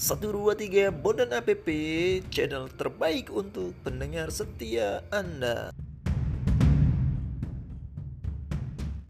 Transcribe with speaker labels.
Speaker 1: 123 Bondan APP, channel terbaik untuk pendengar setia Anda.